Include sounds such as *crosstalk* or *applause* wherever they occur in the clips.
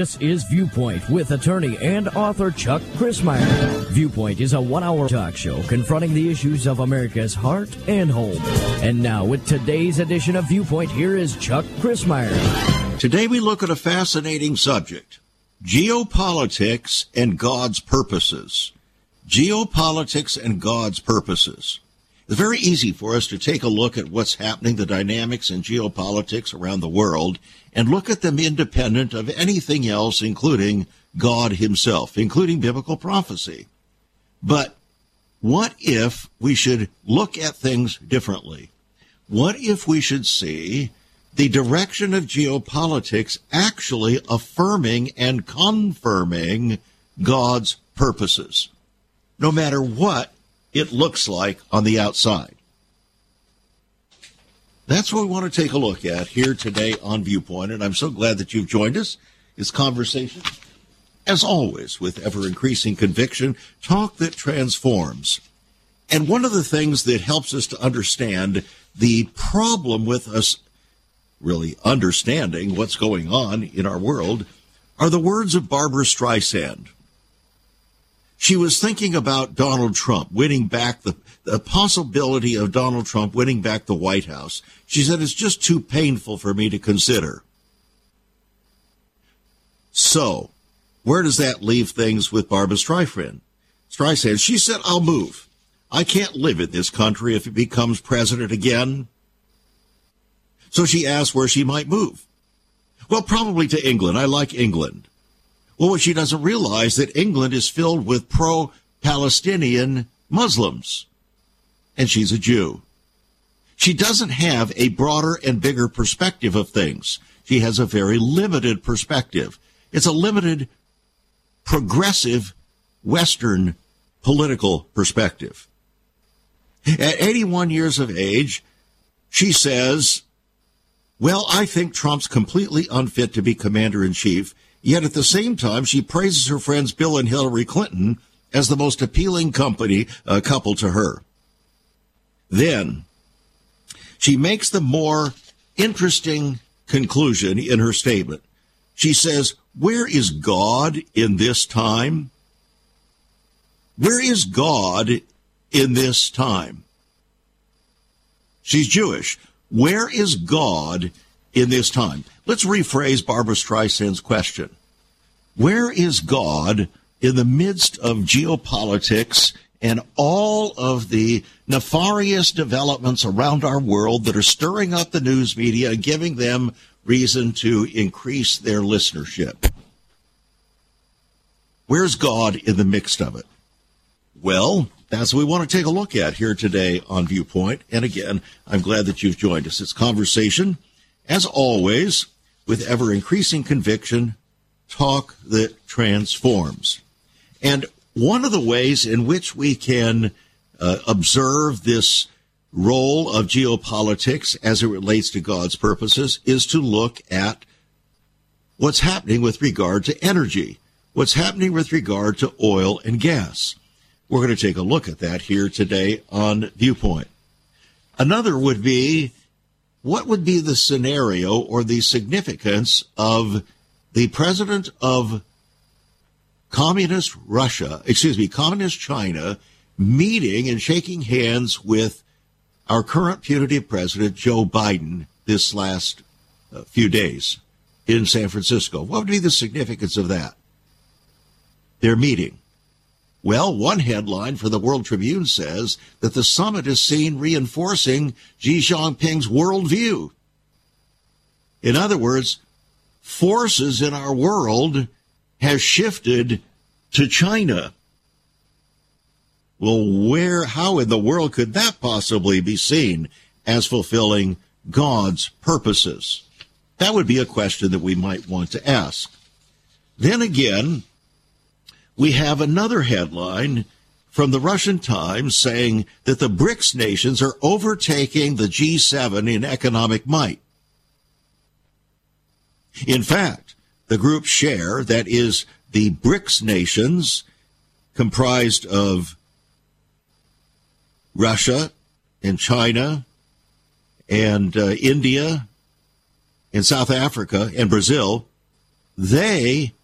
This is Viewpoint with attorney and author Chuck Crismier. Viewpoint is a one hour talk show confronting the issues of America's heart and home. And now, with today's edition of Viewpoint, here is Chuck Crismier. Today, we look at a fascinating subject geopolitics and God's purposes. Geopolitics and God's purposes. It's very easy for us to take a look at what's happening, the dynamics in geopolitics around the world, and look at them independent of anything else, including God Himself, including biblical prophecy. But what if we should look at things differently? What if we should see the direction of geopolitics actually affirming and confirming God's purposes? No matter what it looks like on the outside. That's what we want to take a look at here today on Viewpoint, and I'm so glad that you've joined us. It's conversation, as always, with ever increasing conviction, talk that transforms. And one of the things that helps us to understand the problem with us really understanding what's going on in our world are the words of Barbara Streisand. She was thinking about Donald Trump winning back the, the possibility of Donald Trump winning back the White House. She said, it's just too painful for me to consider. So, where does that leave things with Barbara Streisand? Streisand, she said, I'll move. I can't live in this country if it becomes president again. So she asked where she might move. Well, probably to England. I like England. Well, what she doesn't realize that England is filled with pro-Palestinian Muslims, and she's a Jew. She doesn't have a broader and bigger perspective of things. She has a very limited perspective. It's a limited, progressive, Western political perspective. At 81 years of age, she says, well, I think Trump's completely unfit to be commander in chief Yet at the same time, she praises her friends Bill and Hillary Clinton as the most appealing company uh, couple to her. Then she makes the more interesting conclusion in her statement. She says, Where is God in this time? Where is God in this time? She's Jewish. Where is God in this time? Let's rephrase Barbara Streisand's question. Where is God in the midst of geopolitics and all of the nefarious developments around our world that are stirring up the news media and giving them reason to increase their listenership? Where's God in the midst of it? Well, that's what we want to take a look at here today on Viewpoint. And again, I'm glad that you've joined us. It's conversation, as always, with ever increasing conviction, talk that transforms. And one of the ways in which we can uh, observe this role of geopolitics as it relates to God's purposes is to look at what's happening with regard to energy, what's happening with regard to oil and gas. We're going to take a look at that here today on Viewpoint. Another would be what would be the scenario or the significance of the president of communist Russia, excuse me, communist China, meeting and shaking hands with our current putative president, Joe Biden, this last uh, few days in San Francisco. What would be the significance of that? Their meeting. Well, one headline for the World Tribune says that the summit is seen reinforcing Xi Jinping's worldview. In other words, forces in our world has shifted to China. Well, where, how in the world could that possibly be seen as fulfilling God's purposes? That would be a question that we might want to ask. Then again, we have another headline from the Russian Times saying that the BRICS nations are overtaking the G7 in economic might. In fact, the group share, that is the BRICS nations, comprised of Russia and China and uh, India and South Africa and Brazil, they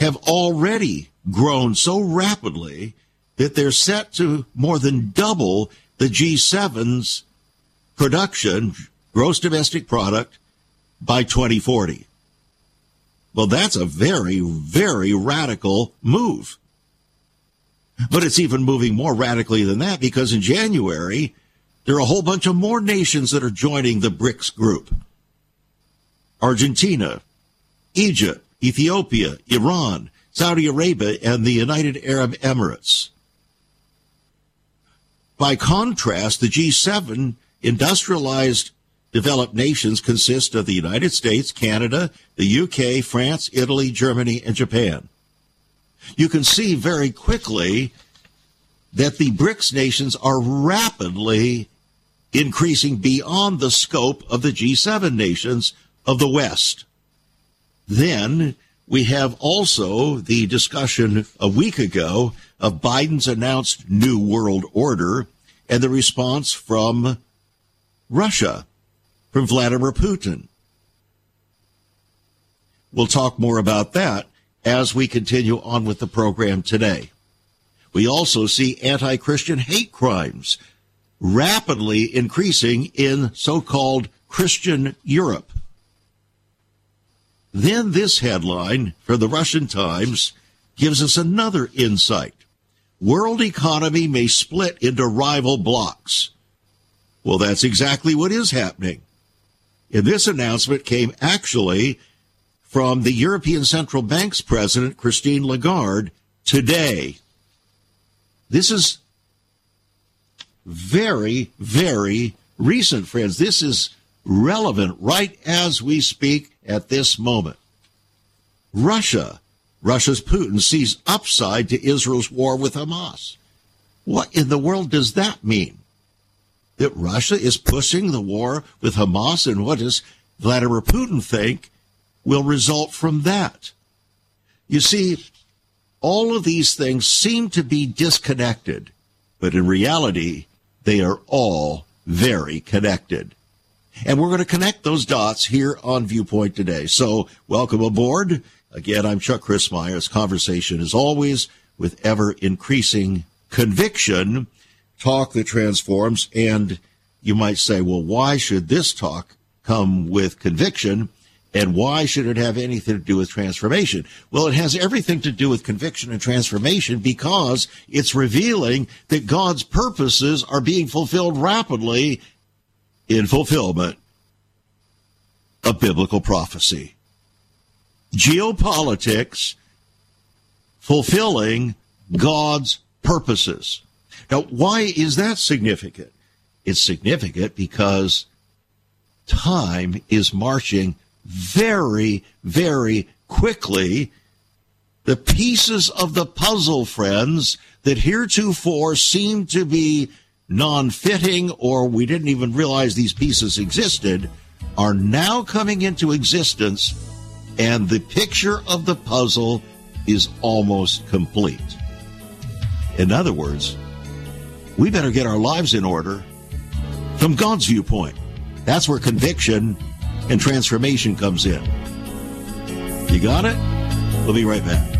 have already grown so rapidly that they're set to more than double the G7's production, gross domestic product, by 2040. Well, that's a very, very radical move. But it's even moving more radically than that because in January, there are a whole bunch of more nations that are joining the BRICS group. Argentina, Egypt, Ethiopia, Iran, Saudi Arabia, and the United Arab Emirates. By contrast, the G7 industrialized developed nations consist of the United States, Canada, the UK, France, Italy, Germany, and Japan. You can see very quickly that the BRICS nations are rapidly increasing beyond the scope of the G7 nations of the West. Then we have also the discussion a week ago of Biden's announced New World Order and the response from Russia, from Vladimir Putin. We'll talk more about that as we continue on with the program today. We also see anti Christian hate crimes rapidly increasing in so called Christian Europe. Then this headline from the Russian Times gives us another insight. World economy may split into rival blocs. Well, that's exactly what is happening. And this announcement came actually from the European Central Bank's president, Christine Lagarde, today. This is very, very recent, friends. This is relevant right as we speak at this moment. Russia, Russia's Putin sees upside to Israel's war with Hamas. What in the world does that mean? That Russia is pushing the war with Hamas, and what does Vladimir Putin think will result from that? You see, all of these things seem to be disconnected, but in reality, they are all very connected. And we're going to connect those dots here on Viewpoint today. So welcome aboard. Again, I'm Chuck Crismier's conversation is always with ever increasing conviction, talk that transforms. And you might say, well, why should this talk come with conviction? And why should it have anything to do with transformation? Well, it has everything to do with conviction and transformation because it's revealing that God's purposes are being fulfilled rapidly in fulfillment of biblical prophecy. Geopolitics fulfilling God's purposes. Now, why is that significant? It's significant because time is marching very, very quickly. The pieces of the puzzle, friends, that heretofore seemed to be non fitting or we didn't even realize these pieces existed are now coming into existence, and the picture of the puzzle is almost complete. In other words, we better get our lives in order from God's viewpoint. That's where conviction and transformation comes in. You got it? We'll be right back.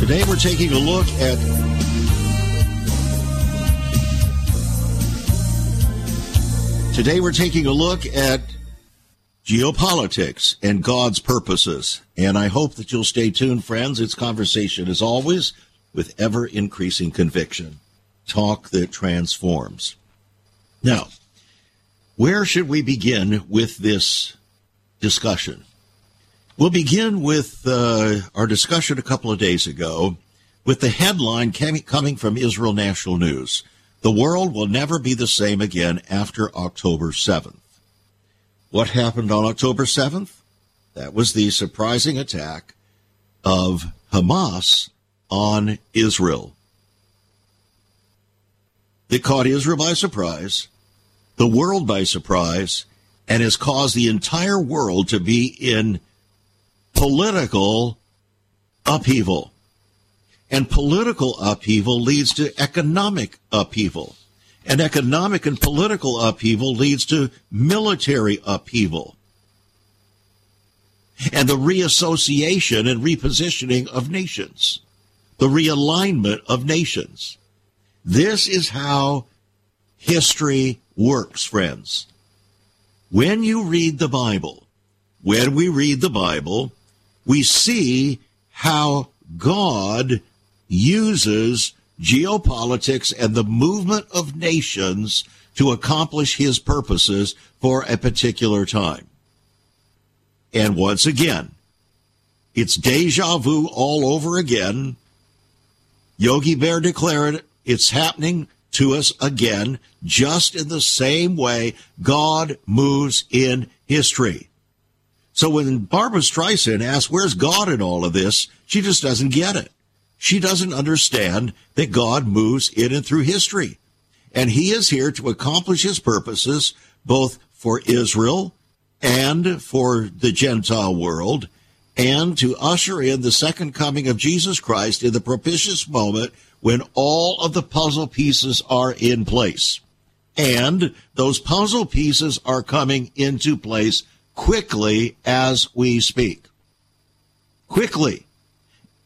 Today we're taking a look at Today we're taking a look at geopolitics and God's purposes. And I hope that you'll stay tuned, friends. It's conversation as always with ever increasing conviction. Talk that transforms. Now, where should we begin with this discussion? We'll begin with uh, our discussion a couple of days ago with the headline coming from Israel National News. The world will never be the same again after October 7th. What happened on October 7th? That was the surprising attack of Hamas on Israel. It caught Israel by surprise, the world by surprise, and has caused the entire world to be in political upheaval. And political upheaval leads to economic upheaval. And economic and political upheaval leads to military upheaval. And the reassociation and repositioning of nations, the realignment of nations. This is how history works, friends. When you read the Bible, when we read the Bible, we see how God uses geopolitics and the movement of nations to accomplish his purposes for a particular time. And once again, it's deja vu all over again. Yogi Berra declared it's happening to us again, just in the same way God moves in history. So when Barbara Streisand asks, where's God in all of this? She just doesn't get it. She doesn't understand that God moves in and through history. And he is here to accomplish his purposes, both for Israel and for the Gentile world, and to usher in the second coming of Jesus Christ in the propitious moment when all of the puzzle pieces are in place. And those puzzle pieces are coming into place quickly as we speak. Quickly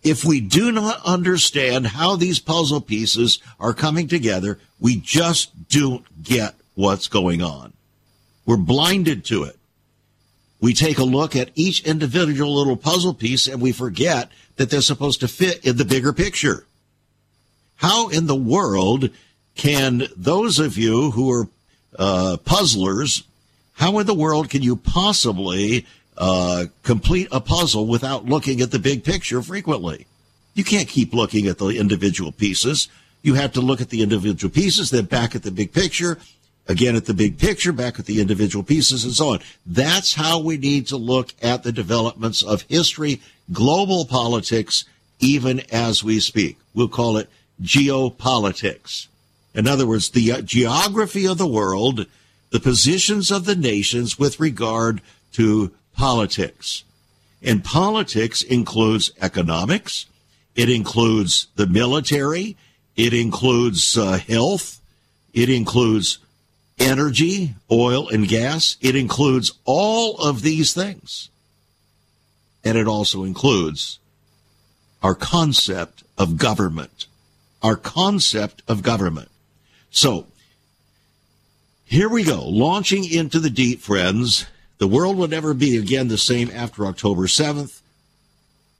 if we do not understand how these puzzle pieces are coming together, we just don't get what's going on. We're blinded to it. We take a look at each individual little puzzle piece and we forget that they're supposed to fit in the bigger picture. How in the world can those of you who are uh, puzzlers, how in the world can you possibly uh, complete a puzzle without looking at the big picture frequently. You can't keep looking at the individual pieces. You have to look at the individual pieces, then back at the big picture, again at the big picture, back at the individual pieces, and so on. That's how we need to look at the developments of history, global politics, even as we speak. We'll call it geopolitics. In other words, the uh, geography of the world, the positions of the nations with regard to politics. And politics includes economics, it includes the military, it includes uh, health, it includes energy, oil and gas, it includes all of these things. And it also includes our concept of government. Our concept of government. So, here we go, launching into the deep, friends. The world will never be again the same after October 7th.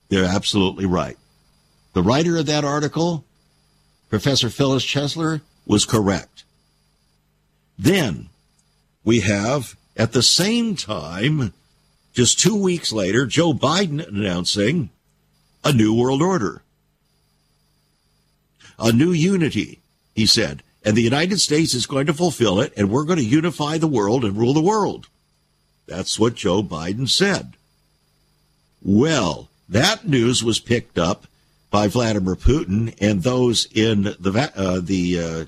They're absolutely right. The writer of that article, Professor Phyllis Chesler, was correct. Then we have, at the same time, just two weeks later, Joe Biden announcing a new world order. A new unity, he said. And the United States is going to fulfill it, and we're going to unify the world and rule the world. That's what Joe Biden said. Well, that news was picked up by Vladimir Putin and those in the uh, the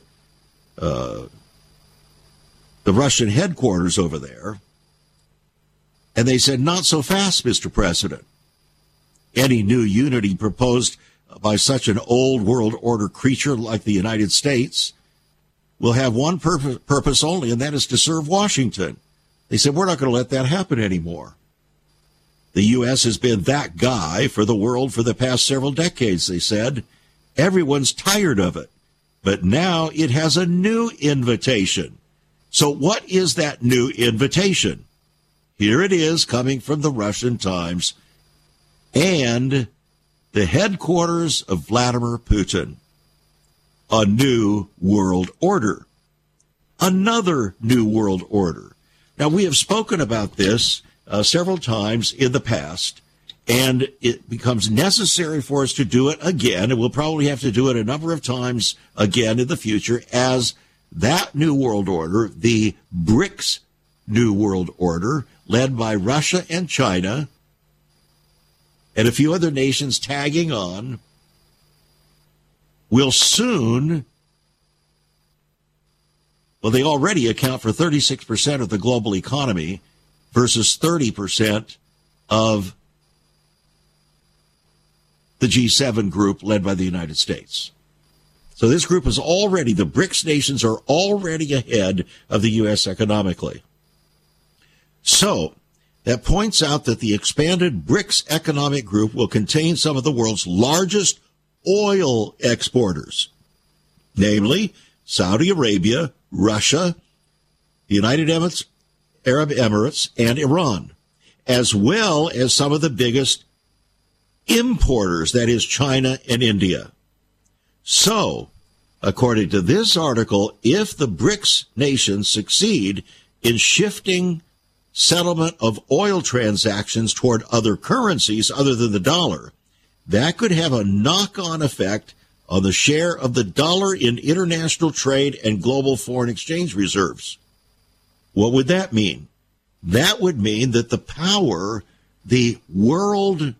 uh, uh, the Russian headquarters over there, and they said, "Not so fast, Mr. President. Any new unity proposed by such an old world order creature like the United States will have one purpose, purpose only, and that is to serve Washington." They said, we're not going to let that happen anymore. The U.S. has been that guy for the world for the past several decades, they said. Everyone's tired of it. But now it has a new invitation. So what is that new invitation? Here it is coming from the Russian Times and the headquarters of Vladimir Putin. A new world order. Another new world order. Now, we have spoken about this uh, several times in the past, And it becomes necessary for us to do it again, and we'll probably have to do it a number of times again in the future as that new world order, the BRICS new world order, led by Russia and China, and a few other nations tagging on, will soon, well, they already account for 36% of the global economy versus 30% of the G7 group led by the United States. So this group is already, the BRICS nations are already ahead of the U.S. economically. So that points out that the expanded BRICS economic group will contain some of the world's largest oil exporters, namely Saudi Arabia, Russia, the United Arab Emirates, and Iran, as well as some of the biggest importers, that is China and India. So, according to this article, if the BRICS nations succeed in shifting settlement of oil transactions toward other currencies other than the dollar, that could have a knock on effect on the share of the dollar in international trade and global foreign exchange reserves. What would that mean? That would mean that the power, the world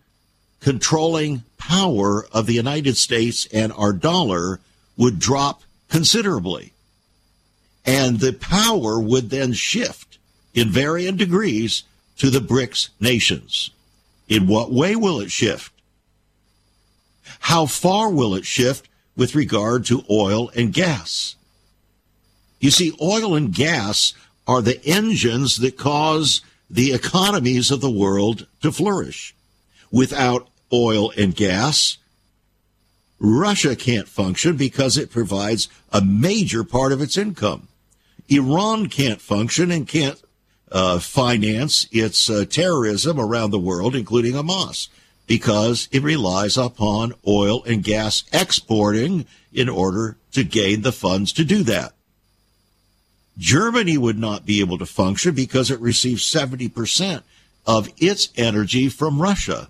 controlling power of the United States and our dollar would drop considerably. And the power would then shift in varying degrees to the BRICS nations. In what way will it shift? How far will it shift with regard to oil and gas? You see, oil and gas are the engines that cause the economies of the world to flourish. Without oil and gas, Russia can't function because it provides a major part of its income. Iran can't function and can't uh, finance its uh, terrorism around the world, including Hamas because it relies upon oil and gas exporting in order to gain the funds to do that. Germany would not be able to function because it receives 70% of its energy from Russia.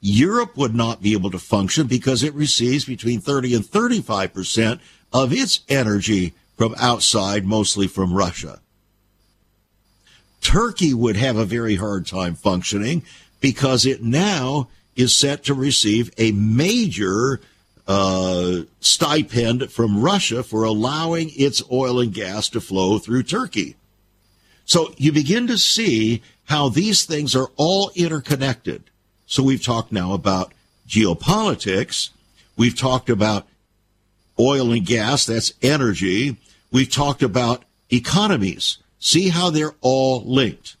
Europe would not be able to function because it receives between 30 and 35% of its energy from outside, mostly from Russia. Turkey would have a very hard time functioning because it now is set to receive a major uh, stipend from Russia for allowing its oil and gas to flow through Turkey. So you begin to see how these things are all interconnected. So we've talked now about geopolitics. We've talked about oil and gas. That's energy. We've talked about economies. See how they're all linked.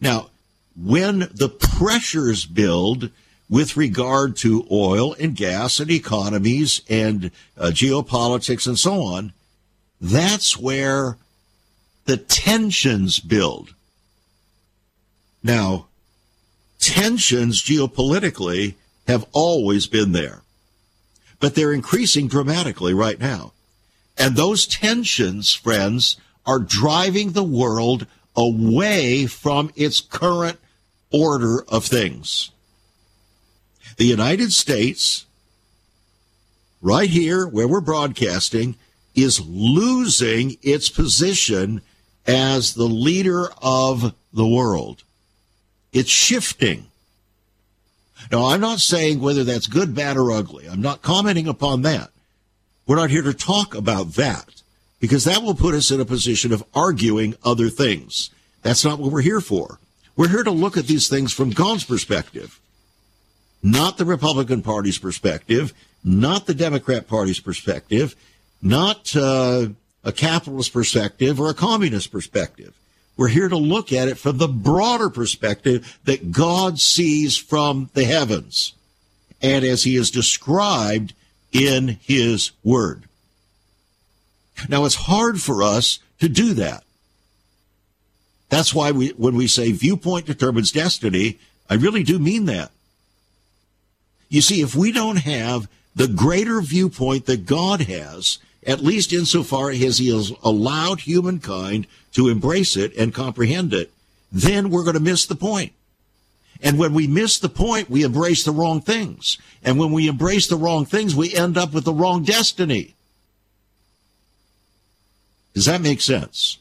Now, when the pressures build with regard to oil and gas and economies and uh, geopolitics and so on, that's where the tensions build. Now, tensions geopolitically have always been there, but they're increasing dramatically right now. And those tensions, friends, are driving the world away from its current order of things. The United States, right here where we're broadcasting, is losing its position as the leader of the world. It's shifting. Now, I'm not saying whether that's good, bad, or ugly. I'm not commenting upon that. We're not here to talk about that because that will put us in a position of arguing other things. That's not what we're here for. We're here to look at these things from God's perspective, not the Republican Party's perspective, not the Democrat Party's perspective, not uh, a capitalist perspective or a communist perspective. We're here to look at it from the broader perspective that God sees from the heavens and as he is described in his word. Now, it's hard for us to do that that's why we, when we say viewpoint determines destiny, I really do mean that. You see, if we don't have the greater viewpoint that God has, at least insofar as he has allowed humankind to embrace it and comprehend it, then we're going to miss the point. And when we miss the point, we embrace the wrong things. And when we embrace the wrong things, we end up with the wrong destiny. Does that make sense?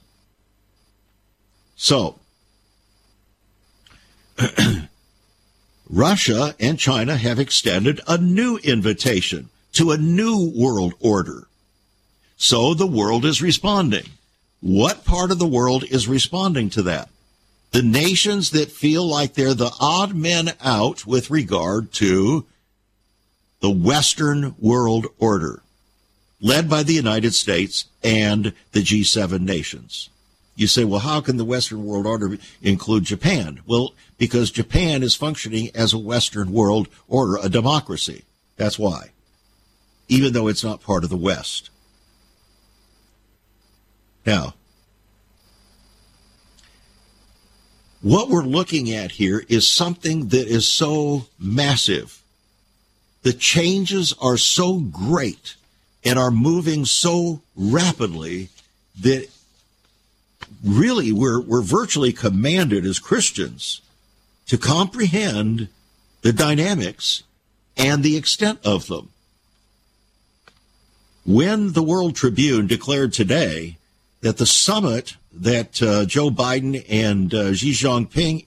So, *clears throat* Russia and China have extended a new invitation to a new world order. So the world is responding. What part of the world is responding to that? The nations that feel like they're the odd men out with regard to the Western world order, led by the United States and the G7 nations. You say, well, how can the Western world order include Japan? Well, because Japan is functioning as a Western world order, a democracy. That's why. Even though it's not part of the West. Now, what we're looking at here is something that is so massive. The changes are so great and are moving so rapidly that really we're, we're virtually commanded as Christians to comprehend the dynamics and the extent of them. When the World Tribune declared today that the summit that uh, Joe Biden and uh, Xi Jinping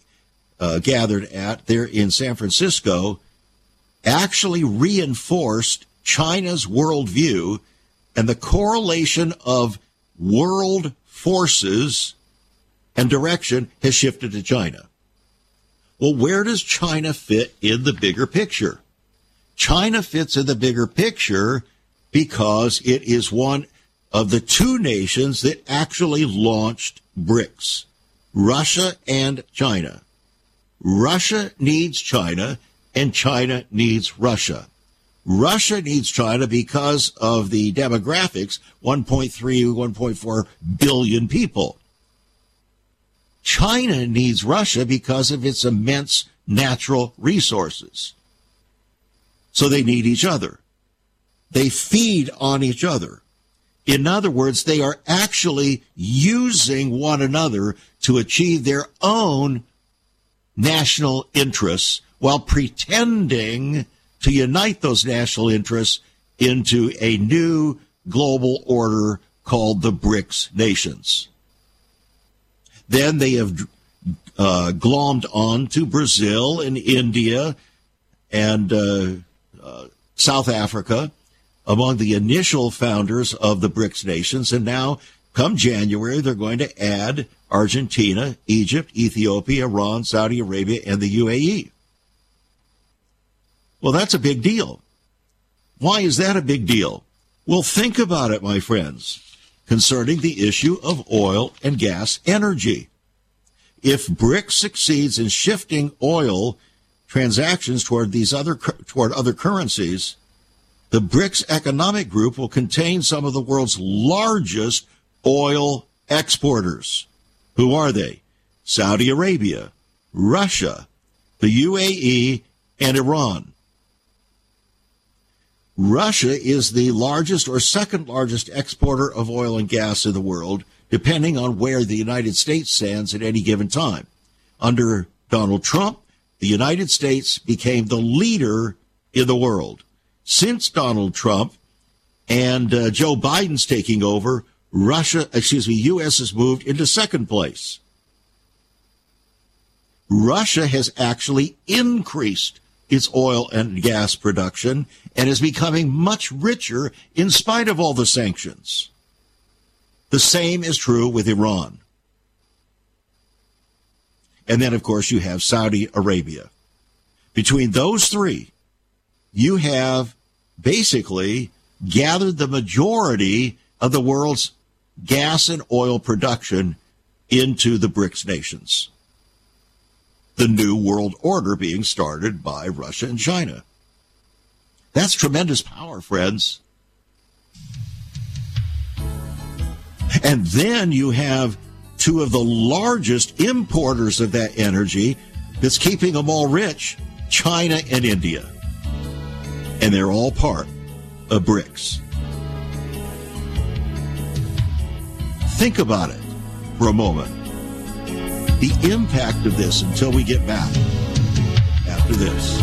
uh, gathered at there in San Francisco actually reinforced China's worldview and the correlation of world forces and direction has shifted to China. Well, where does China fit in the bigger picture? China fits in the bigger picture because it is one of the two nations that actually launched BRICS Russia and China. Russia needs China, and China needs Russia. Russia needs China because of the demographics 1.3, 1.4 billion people. China needs Russia because of its immense natural resources. So they need each other. They feed on each other. In other words, they are actually using one another to achieve their own national interests while pretending to unite those national interests into a new global order called the BRICS nations. Then they have uh, glommed on to Brazil and India and uh, uh, South Africa among the initial founders of the BRICS nations. And now, come January, they're going to add Argentina, Egypt, Ethiopia, Iran, Saudi Arabia, and the UAE. Well, that's a big deal. Why is that a big deal? Well, think about it, my friends, concerning the issue of oil and gas energy. If BRICS succeeds in shifting oil transactions toward these other toward other currencies, the BRICS economic group will contain some of the world's largest oil exporters. Who are they? Saudi Arabia, Russia, the UAE, and Iran. Russia is the largest or second largest exporter of oil and gas in the world, depending on where the United States stands at any given time. Under Donald Trump, the United States became the leader in the world since Donald Trump and uh, Joe Biden's taking over, Russia, excuse me, U.S. has moved into second place. Russia has actually increased its oil and gas production and is becoming much richer in spite of all the sanctions. The same is true with Iran. And then, of course, you have Saudi Arabia. Between those three, you have basically gathered the majority of the world's gas and oil production into the BRICS nations. The new world order being started by Russia and China. That's tremendous power, friends. And then you have two of the largest importers of that energy that's keeping them all rich China and India and they're all part of BRICS. Think about it for a moment. The impact of this until we get back. after this.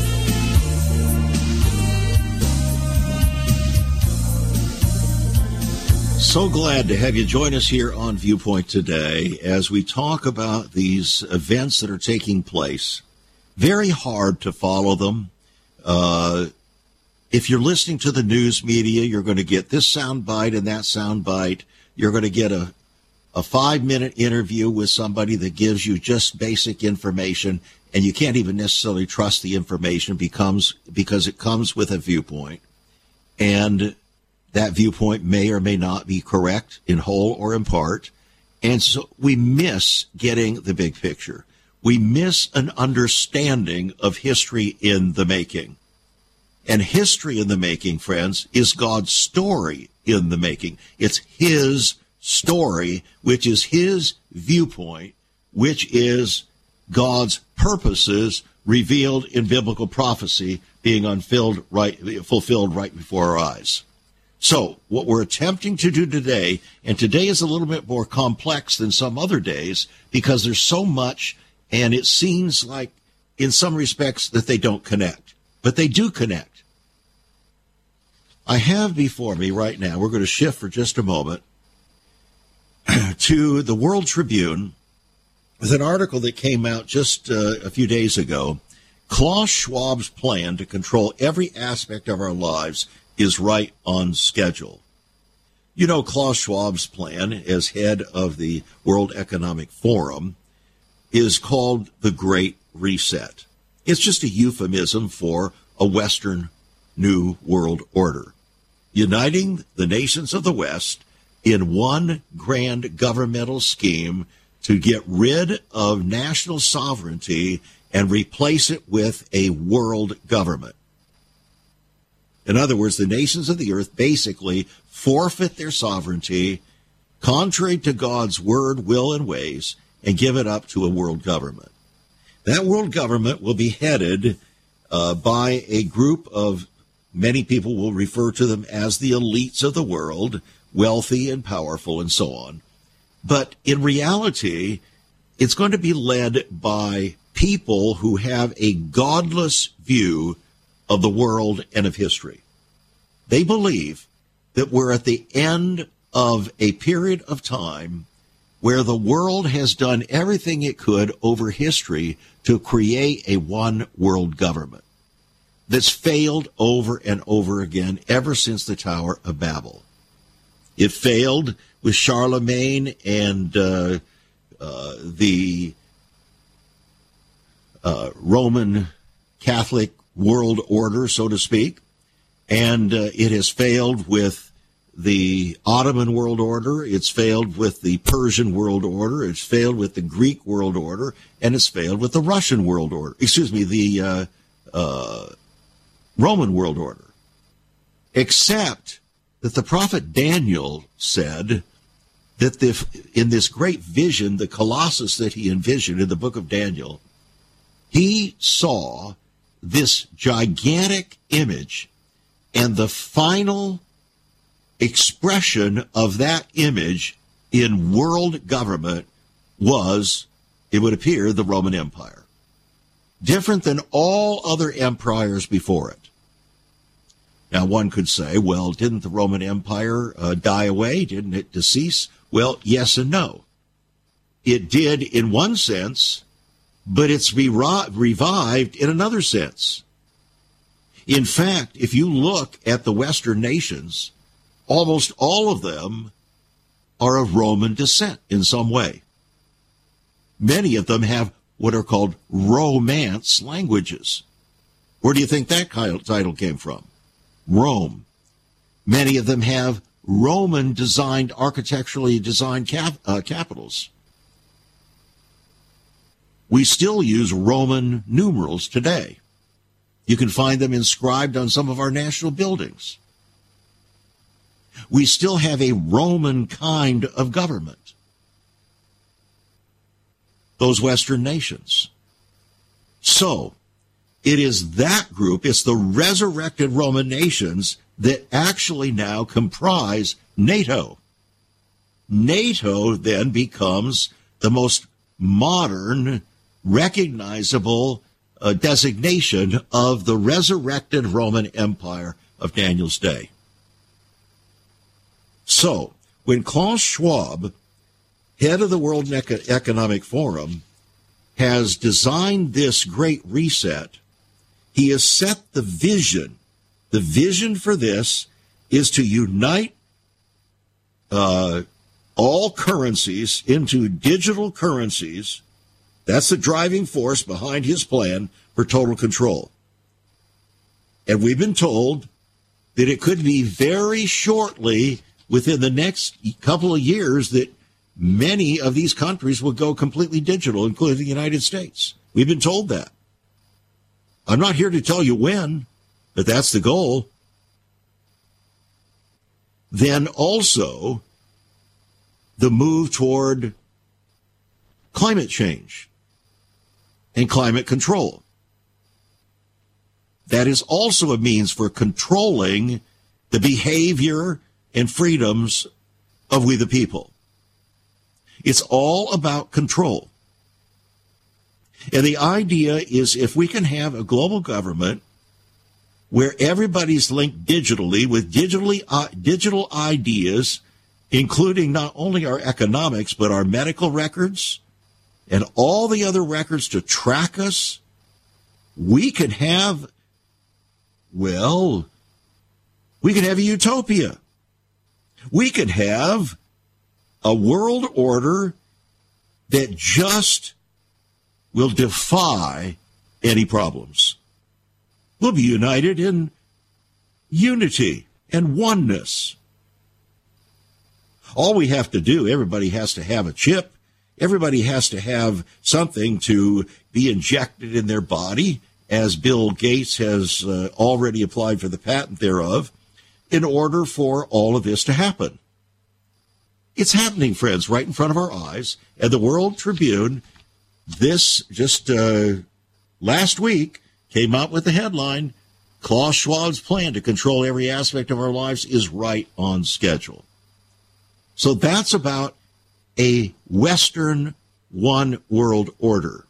So glad to have you join us here on Viewpoint today as we talk about these events that are taking place. Very hard to follow them. Uh, if you're listening to the news media, you're going to get this sound bite and that sound bite. You're going to get a, a five minute interview with somebody that gives you just basic information, and you can't even necessarily trust the information becomes because it comes with a viewpoint. And that viewpoint may or may not be correct in whole or in part. And so we miss getting the big picture. We miss an understanding of history in the making. And history in the making, friends, is God's story in the making. It's His story, which is His viewpoint, which is God's purposes revealed in biblical prophecy being unfilled right, fulfilled right before our eyes. So, what we're attempting to do today, and today is a little bit more complex than some other days because there's so much, and it seems like, in some respects, that they don't connect. But they do connect. I have before me right now, we're going to shift for just a moment *clears throat* to the World Tribune with an article that came out just uh, a few days ago. Klaus Schwab's plan to control every aspect of our lives is right on schedule. You know, Klaus Schwab's plan as head of the World Economic Forum is called the Great Reset. It's just a euphemism for a Western New World Order, uniting the nations of the West in one grand governmental scheme to get rid of national sovereignty and replace it with a world government. In other words, the nations of the earth basically forfeit their sovereignty contrary to God's word, will, and ways and give it up to a world government. That world government will be headed uh, by a group of many people will refer to them as the elites of the world, wealthy and powerful and so on. But in reality, it's going to be led by people who have a godless view of the world and of history. They believe that we're at the end of a period of time where the world has done everything it could over history to create a one world government that's failed over and over again ever since the Tower of Babel. It failed with Charlemagne and uh, uh, the uh, Roman Catholic world order, so to speak, and uh, it has failed with the Ottoman world order, it's failed with the Persian world order, it's failed with the Greek world order, and it's failed with the Russian world order. Excuse me, the uh, uh, Roman world order. Except that the prophet Daniel said that the, in this great vision, the Colossus that he envisioned in the book of Daniel, he saw this gigantic image and the final expression of that image in world government was, it would appear, the Roman Empire. Different than all other empires before it. Now, one could say, well, didn't the Roman Empire uh, die away? Didn't it decease? Well, yes and no. It did in one sense, but it's re- revived in another sense. In fact, if you look at the Western nations, almost all of them are of Roman descent in some way. Many of them have what are called Romance languages. Where do you think that title came from? Rome. Many of them have Roman designed, architecturally designed cap, uh, capitals. We still use Roman numerals today. You can find them inscribed on some of our national buildings. We still have a Roman kind of government. Those Western nations. So, it is that group, it's the resurrected Roman nations that actually now comprise NATO. NATO then becomes the most modern, recognizable uh, designation of the resurrected Roman Empire of Daniel's day. So, when Klaus Schwab, head of the World Economic Forum, has designed this great reset, he has set the vision. The vision for this is to unite uh, all currencies into digital currencies that's the driving force behind his plan for total control. And we've been told that it could be very shortly within the next couple of years that many of these countries will go completely digital, including the United States. We've been told that. I'm not here to tell you when, but that's the goal. Then also the move toward climate change and climate control. That is also a means for controlling the behavior and freedoms of we the people. It's all about control. And the idea is if we can have a global government where everybody's linked digitally with digitally uh, digital ideas, including not only our economics but our medical records, and all the other records to track us, we could have, well, we could have a utopia. We could have a world order that just will defy any problems. We'll be united in unity and oneness. All we have to do, everybody has to have a chip everybody has to have something to be injected in their body, as Bill Gates has uh, already applied for the patent thereof, in order for all of this to happen. It's happening, friends, right in front of our eyes. And the World Tribune, this just uh, last week, came out with the headline Klaus Schwab's plan to control every aspect of our lives is right on schedule. So that's about a Western one world order.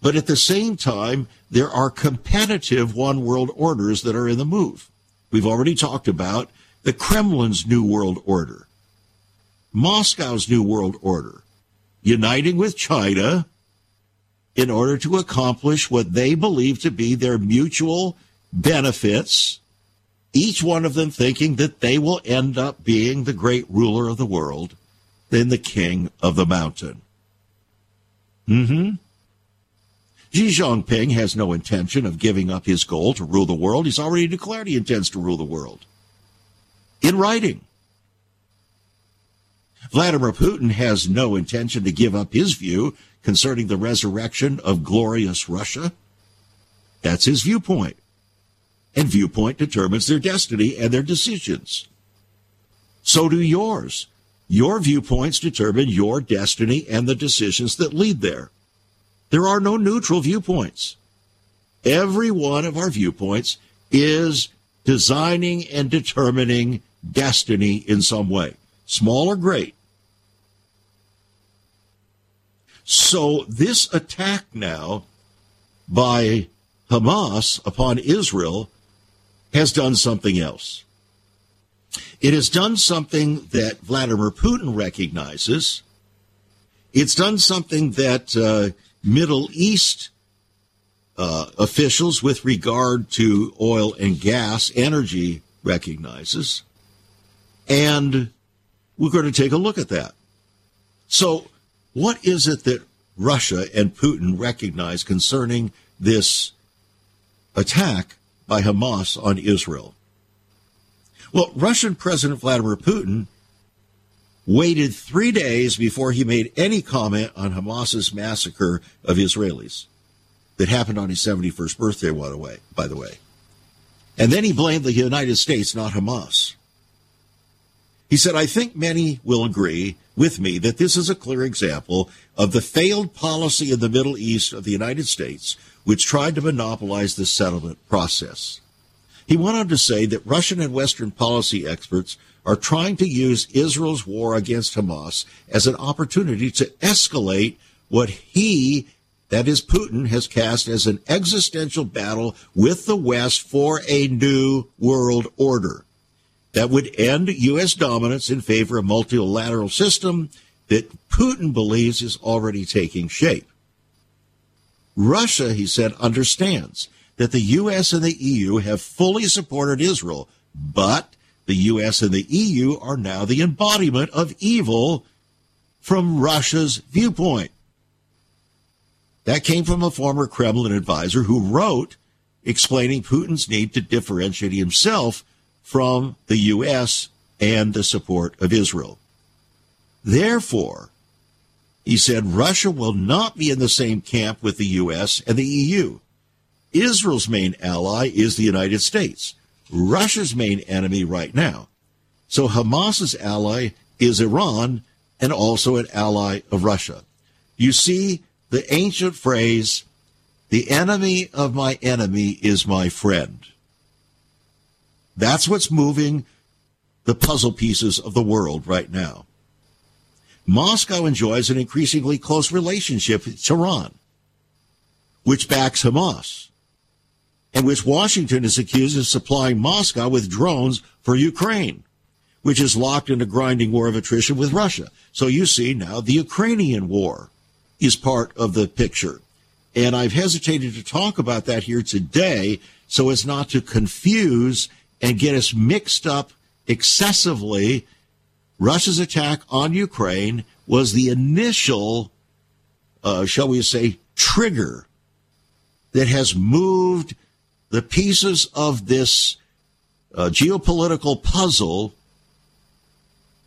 But at the same time, there are competitive one world orders that are in the move. We've already talked about the Kremlin's New World Order, Moscow's New World Order, uniting with China in order to accomplish what they believe to be their mutual benefits, each one of them thinking that they will end up being the great ruler of the world than the king of the mountain. Mm-hmm. Xi Jinping has no intention of giving up his goal to rule the world. He's already declared he intends to rule the world. In writing. Vladimir Putin has no intention to give up his view concerning the resurrection of glorious Russia. That's his viewpoint. And viewpoint determines their destiny and their decisions. So do yours. Your viewpoints determine your destiny and the decisions that lead there. There are no neutral viewpoints. Every one of our viewpoints is designing and determining destiny in some way, small or great. So this attack now by Hamas upon Israel has done something else. It has done something that Vladimir Putin recognizes. It's done something that uh, Middle East uh, officials with regard to oil and gas energy recognizes. And we're going to take a look at that. So, what is it that Russia and Putin recognize concerning this attack by Hamas on Israel? Well, Russian President Vladimir Putin waited three days before he made any comment on Hamas's massacre of Israelis that happened on his 71st birthday, by the way. And then he blamed the United States, not Hamas. He said, I think many will agree with me that this is a clear example of the failed policy in the Middle East of the United States, which tried to monopolize the settlement process. He went on to say that Russian and Western policy experts are trying to use Israel's war against Hamas as an opportunity to escalate what he, that is Putin, has cast as an existential battle with the West for a new world order that would end U.S. dominance in favor of a multilateral system that Putin believes is already taking shape. Russia, he said, understands that the U.S. and the EU have fully supported Israel, but the U.S. and the EU are now the embodiment of evil from Russia's viewpoint. That came from a former Kremlin advisor who wrote explaining Putin's need to differentiate himself from the U.S. and the support of Israel. Therefore, he said Russia will not be in the same camp with the U.S. and the EU. Israel's main ally is the United States, Russia's main enemy right now. So Hamas's ally is Iran and also an ally of Russia. You see the ancient phrase, the enemy of my enemy is my friend. That's what's moving the puzzle pieces of the world right now. Moscow enjoys an increasingly close relationship with Tehran, which backs Hamas and which Washington is accused of supplying Moscow with drones for Ukraine, which is locked in a grinding war of attrition with Russia. So you see now the Ukrainian war is part of the picture. And I've hesitated to talk about that here today so as not to confuse and get us mixed up excessively. Russia's attack on Ukraine was the initial, uh, shall we say, trigger that has moved the pieces of this uh, geopolitical puzzle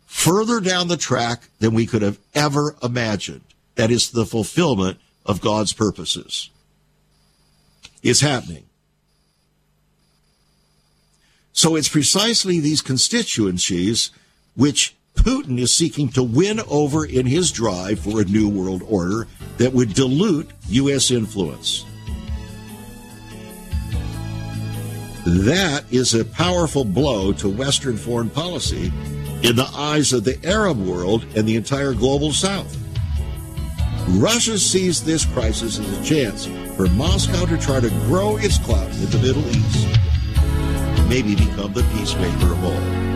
further down the track than we could have ever imagined. That is the fulfillment of God's purposes. Is happening. So it's precisely these constituencies which Putin is seeking to win over in his drive for a new world order that would dilute U.S. influence. That is a powerful blow to Western foreign policy in the eyes of the Arab world and the entire global South. Russia sees this crisis as a chance for Moscow to try to grow its clout in the Middle East, maybe become the peacemaker of all.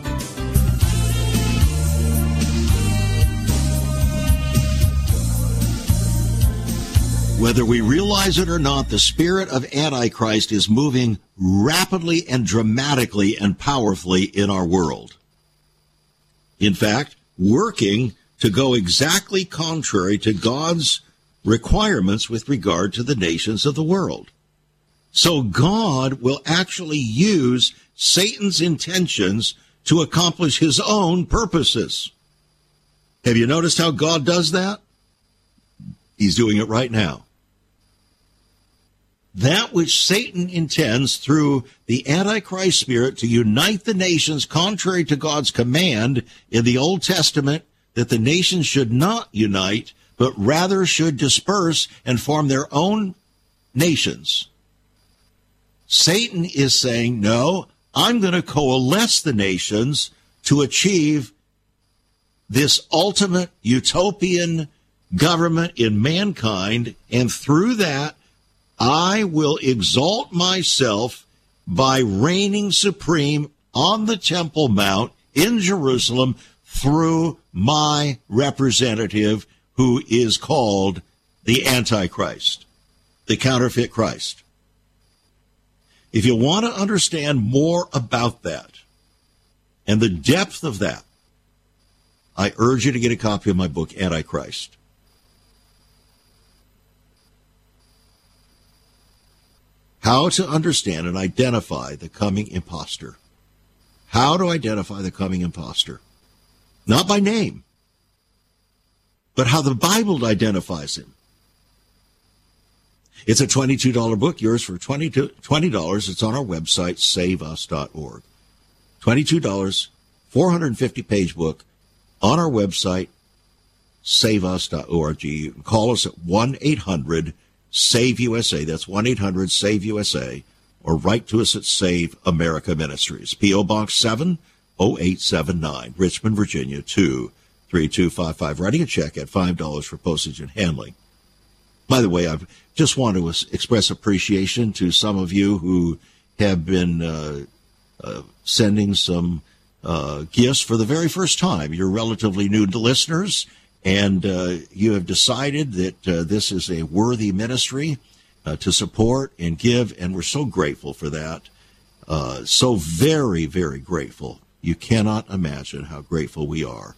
Whether we realize it or not, the spirit of Antichrist is moving rapidly and dramatically and powerfully in our world. In fact, working to go exactly contrary to God's requirements with regard to the nations of the world. So God will actually use Satan's intentions to accomplish his own purposes. Have you noticed how God does that? He's doing it right now. That which Satan intends through the Antichrist spirit to unite the nations contrary to God's command in the Old Testament that the nations should not unite, but rather should disperse and form their own nations. Satan is saying, no, I'm going to coalesce the nations to achieve this ultimate utopian government in mankind. And through that, I will exalt myself by reigning supreme on the Temple Mount in Jerusalem through my representative who is called the Antichrist, the counterfeit Christ. If you want to understand more about that and the depth of that, I urge you to get a copy of my book, Antichrist. How to understand and identify the coming impostor. How to identify the coming impostor. Not by name, but how the Bible identifies him. It's a $22 book, yours for $20. It's on our website, saveus.org. $22, 450 page book on our website, saveus.org. You can call us at 1 800 SAVE USA. That's 1 800 SAVE USA. Or write to us at Save America Ministries. P.O. Box 70879, Richmond, Virginia 23255. Writing a check at $5 for postage and handling. By the way, I just want to express appreciation to some of you who have been uh, uh, sending some uh, gifts for the very first time. You're relatively new to listeners, and uh, you have decided that uh, this is a worthy ministry uh, to support and give, and we're so grateful for that. so very, very grateful. You cannot imagine how grateful we are.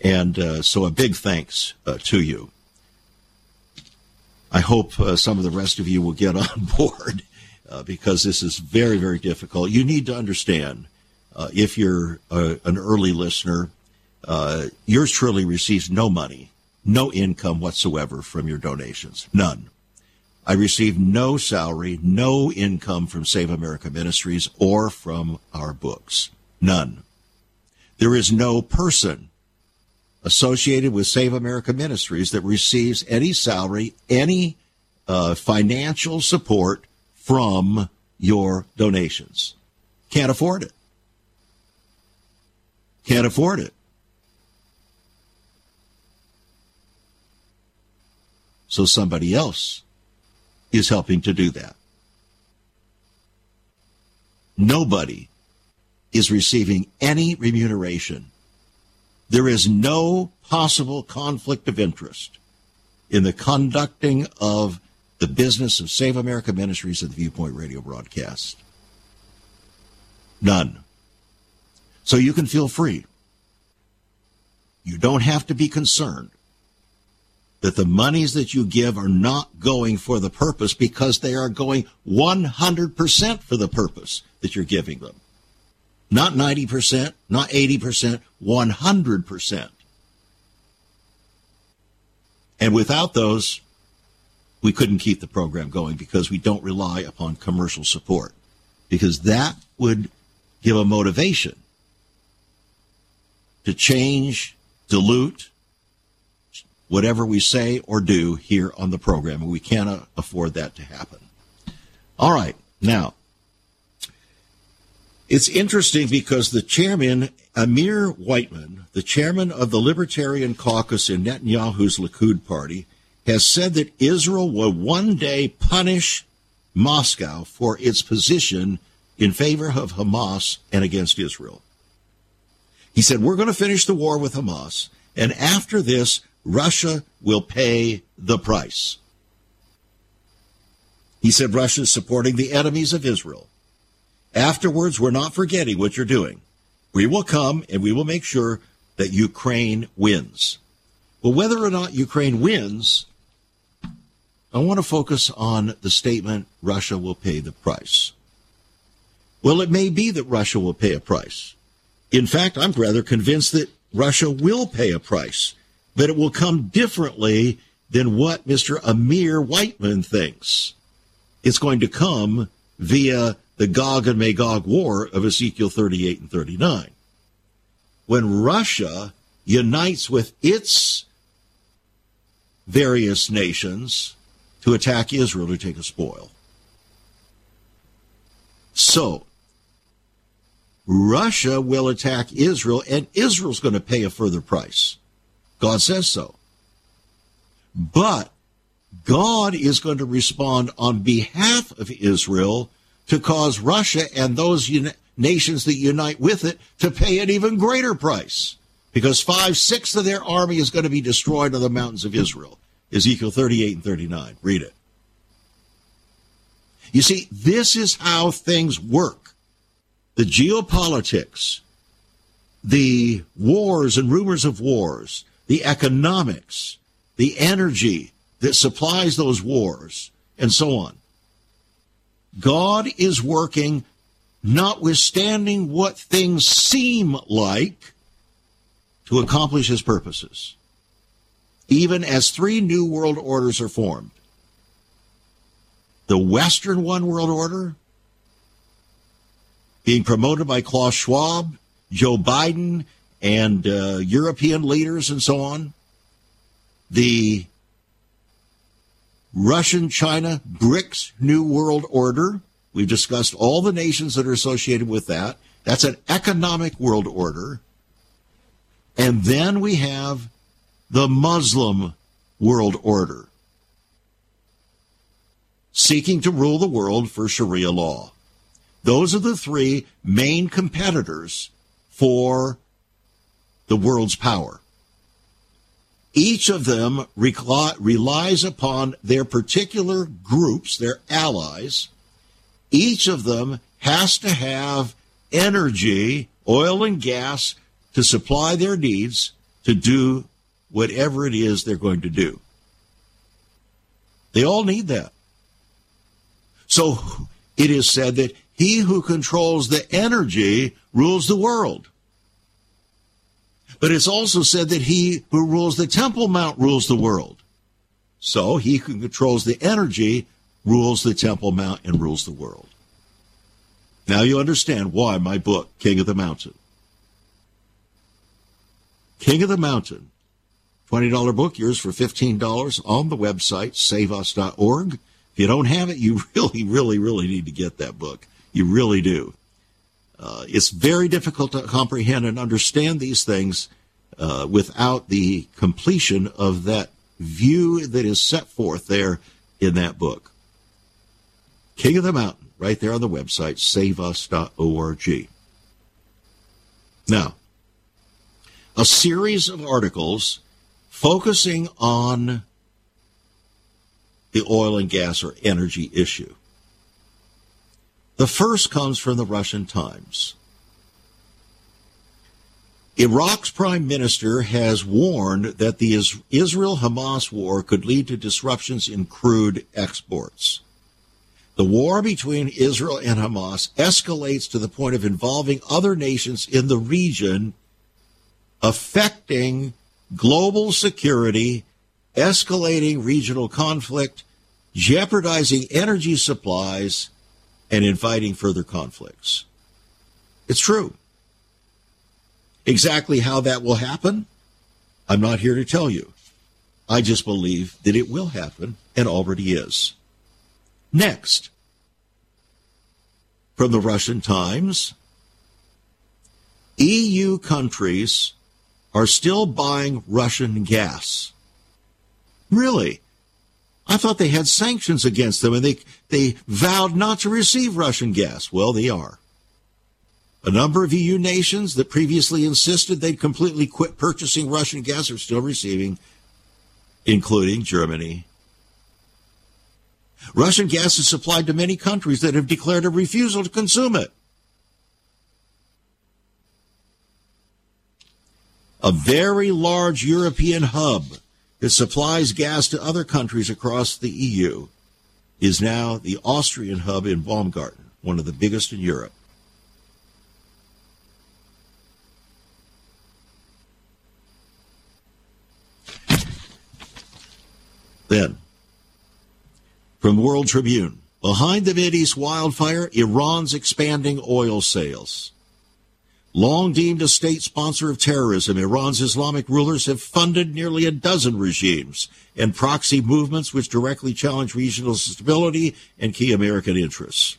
And so a big thanks to you. I hope uh, some of the rest of you will get *laughs* on board uh, because this is very, very difficult. You need to understand uh, if you're uh, an early listener, uh, yours truly receives no money, no income whatsoever from your donations. None. I receive no salary, no income from Save America Ministries or from our books. None. There is no person associated with Save America Ministries that receives any salary, any uh, financial support from your donations. Can't afford it. Can't afford it. So somebody else is helping to do that. Nobody is receiving any remuneration there is no possible conflict of interest in the conducting of the business of Save America Ministries and the Viewpoint Radio broadcast. None. So you can feel free. You don't have to be concerned that the monies that you give are not going for the purpose because they are going 100% for the purpose that you're giving them. Not 90%, not 80%, 100%. And without those, we couldn't keep the program going because we don't rely upon commercial support. Because that would give a motivation to change, dilute whatever we say or do here on the program. We cannot afford that to happen. All right. Now, it's interesting because the chairman, Amir Weitmann, the chairman of the Libertarian Caucus in Netanyahu's Likud party, has said that Israel will one day punish Moscow for its position in favor of Hamas and against Israel. He said, We're going to finish the war with Hamas, and after this, Russia will pay the price. He said Russia is supporting the enemies of Israel. Afterwards, we're not forgetting what you're doing. We will come and we will make sure that Ukraine wins. Well, whether or not Ukraine wins I want to focus on the statement Russia will pay the price. Well, it may be that Russia will pay a price. In fact, I'm rather convinced that Russia will pay a price, but it will come differently than what Mr. Amir Weitmann thinks. It's going to come via the Gog and Magog war of Ezekiel 38 and 39. When Russia unites with its various nations to attack Israel to take a spoil. So, Russia will attack Israel, and Israel's going to pay a further price. God says so. But God is going to respond on behalf of Israel to cause Russia and those uni- nations that unite with it to pay an even greater price because five sixths of their army is going to be destroyed on the mountains of Israel. Ezekiel 38 and 39. Read it. You see, this is how things work. The geopolitics, the wars and rumors of wars, the economics, the energy that supplies those wars, and so on. God is working notwithstanding what things seem like to accomplish his purposes, even as three new world orders are formed. The Western One World Order, being promoted by Klaus Schwab, Joe Biden, and uh, European leaders and so on. The Russian China BRICS New World Order. We've discussed all the nations that are associated with that. That's an economic world order. And then we have the Muslim world order, seeking to rule the world for Sharia law. Those are the three main competitors for the world's power. Each of them relies upon their particular groups, their allies. Each of them has to have energy, oil and gas, to supply their needs to do whatever it is they're going to do. They all need that. So it is said that he who controls the energy rules the world. But it's also said that he who rules the Temple Mount rules the world. So he who controls the energy rules the Temple Mount and rules the world. Now you understand why my book, King of the Mountain. King of the Mountain, $20 book, yours for $15 on the website, saveus.org. If you don't have it, you *laughs* really, really, really need to get that book. You really do. Uh, it's very difficult to comprehend and understand these things uh, without the completion of that view that is set forth there in that book. King of the Mountain, right there on the website, saveus.org. Now, a series of articles focusing on the oil and gas or energy issue. The first comes from the Russian Times. Iraq's prime minister has warned that the Israel Hamas war could lead to disruptions in crude exports. The war between Israel and Hamas escalates to the point of involving other nations in the region, affecting global security, escalating regional conflict, jeopardizing energy supplies, and inviting further conflicts. It's true. Exactly how that will happen, I'm not here to tell you. I just believe that it will happen and already is. Next, from the Russian Times, EU countries are still buying Russian gas. Really? I thought they had sanctions against them and they, they vowed not to receive Russian gas. Well, they are. A number of EU nations that previously insisted they'd completely quit purchasing Russian gas are still receiving, including Germany. Russian gas is supplied to many countries that have declared a refusal to consume it. A very large European hub that supplies gas to other countries across the EU, is now the Austrian hub in Baumgarten, one of the biggest in Europe. Then, from World Tribune, behind the Mideast wildfire, Iran's expanding oil sales. Long deemed a state sponsor of terrorism, Iran's Islamic rulers have funded nearly a dozen regimes and proxy movements which directly challenge regional stability and key American interests.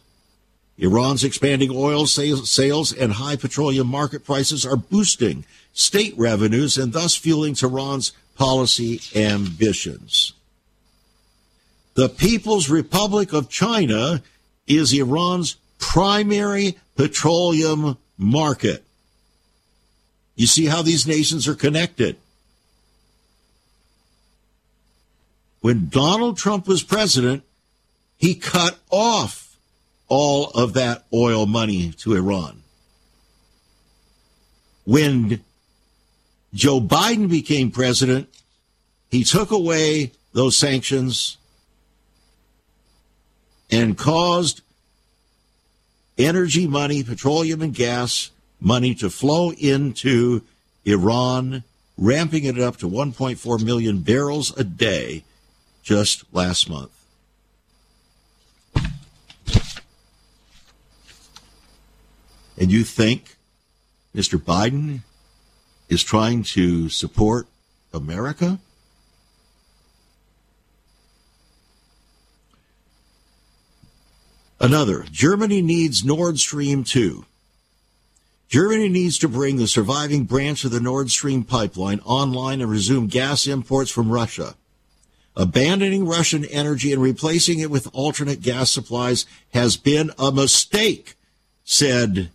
Iran's expanding oil sales and high petroleum market prices are boosting state revenues and thus fueling Tehran's policy ambitions. The People's Republic of China is Iran's primary petroleum market. You see how these nations are connected. When Donald Trump was president, he cut off all of that oil money to Iran. When Joe Biden became president, he took away those sanctions and caused energy money, petroleum and gas money to flow into Iran, ramping it up to 1.4 million barrels a day just last month. And you think Mr. Biden is trying to support America? Another, Germany needs Nord Stream 2. Germany needs to bring the surviving branch of the Nord Stream pipeline online and resume gas imports from Russia. Abandoning Russian energy and replacing it with alternate gas supplies has been a mistake, said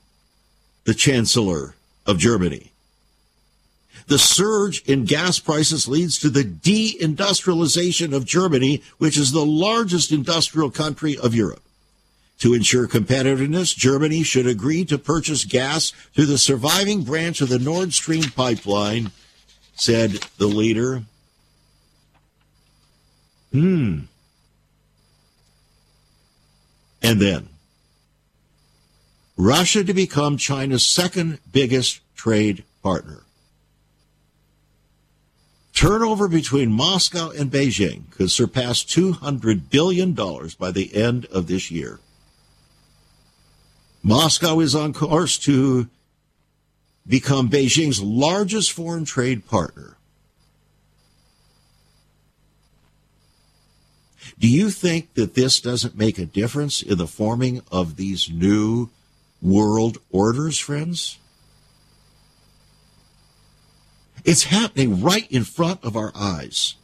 the Chancellor of Germany. The surge in gas prices leads to the deindustrialization of Germany, which is the largest industrial country of Europe. To ensure competitiveness, Germany should agree to purchase gas through the surviving branch of the Nord Stream pipeline, said the leader. Hmm. And then, Russia to become China's second biggest trade partner. Turnover between Moscow and Beijing could surpass $200 billion by the end of this year. Moscow is on course to become Beijing's largest foreign trade partner. Do you think that this doesn't make a difference in the forming of these new world orders, friends? It's happening right in front of our eyes.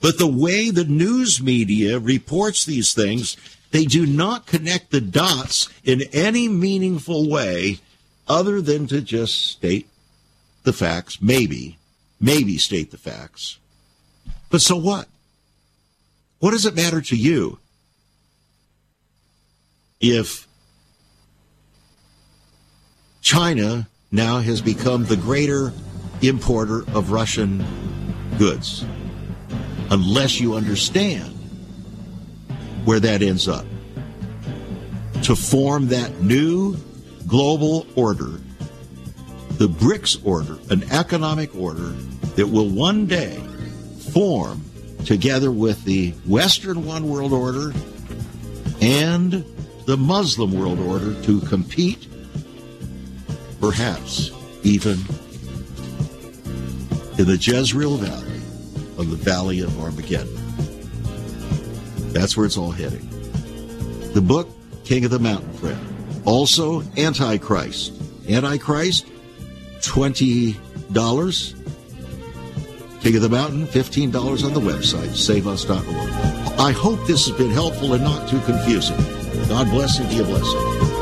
But the way the news media reports these things they do not connect the dots in any meaningful way other than to just state the facts, maybe, maybe state the facts. But so what? What does it matter to you if China now has become the greater importer of Russian goods? Unless you understand where that ends up. To form that new global order, the BRICS order, an economic order that will one day form together with the Western One World Order and the Muslim World Order to compete, perhaps even in the Jezreel Valley of the Valley of Armageddon. That's where it's all heading. The book, King of the Mountain Friend. Also, Antichrist. Antichrist, $20. King of the Mountain, $15 on the website, saveus.org. I hope this has been helpful and not too confusing. God bless and be a blessing.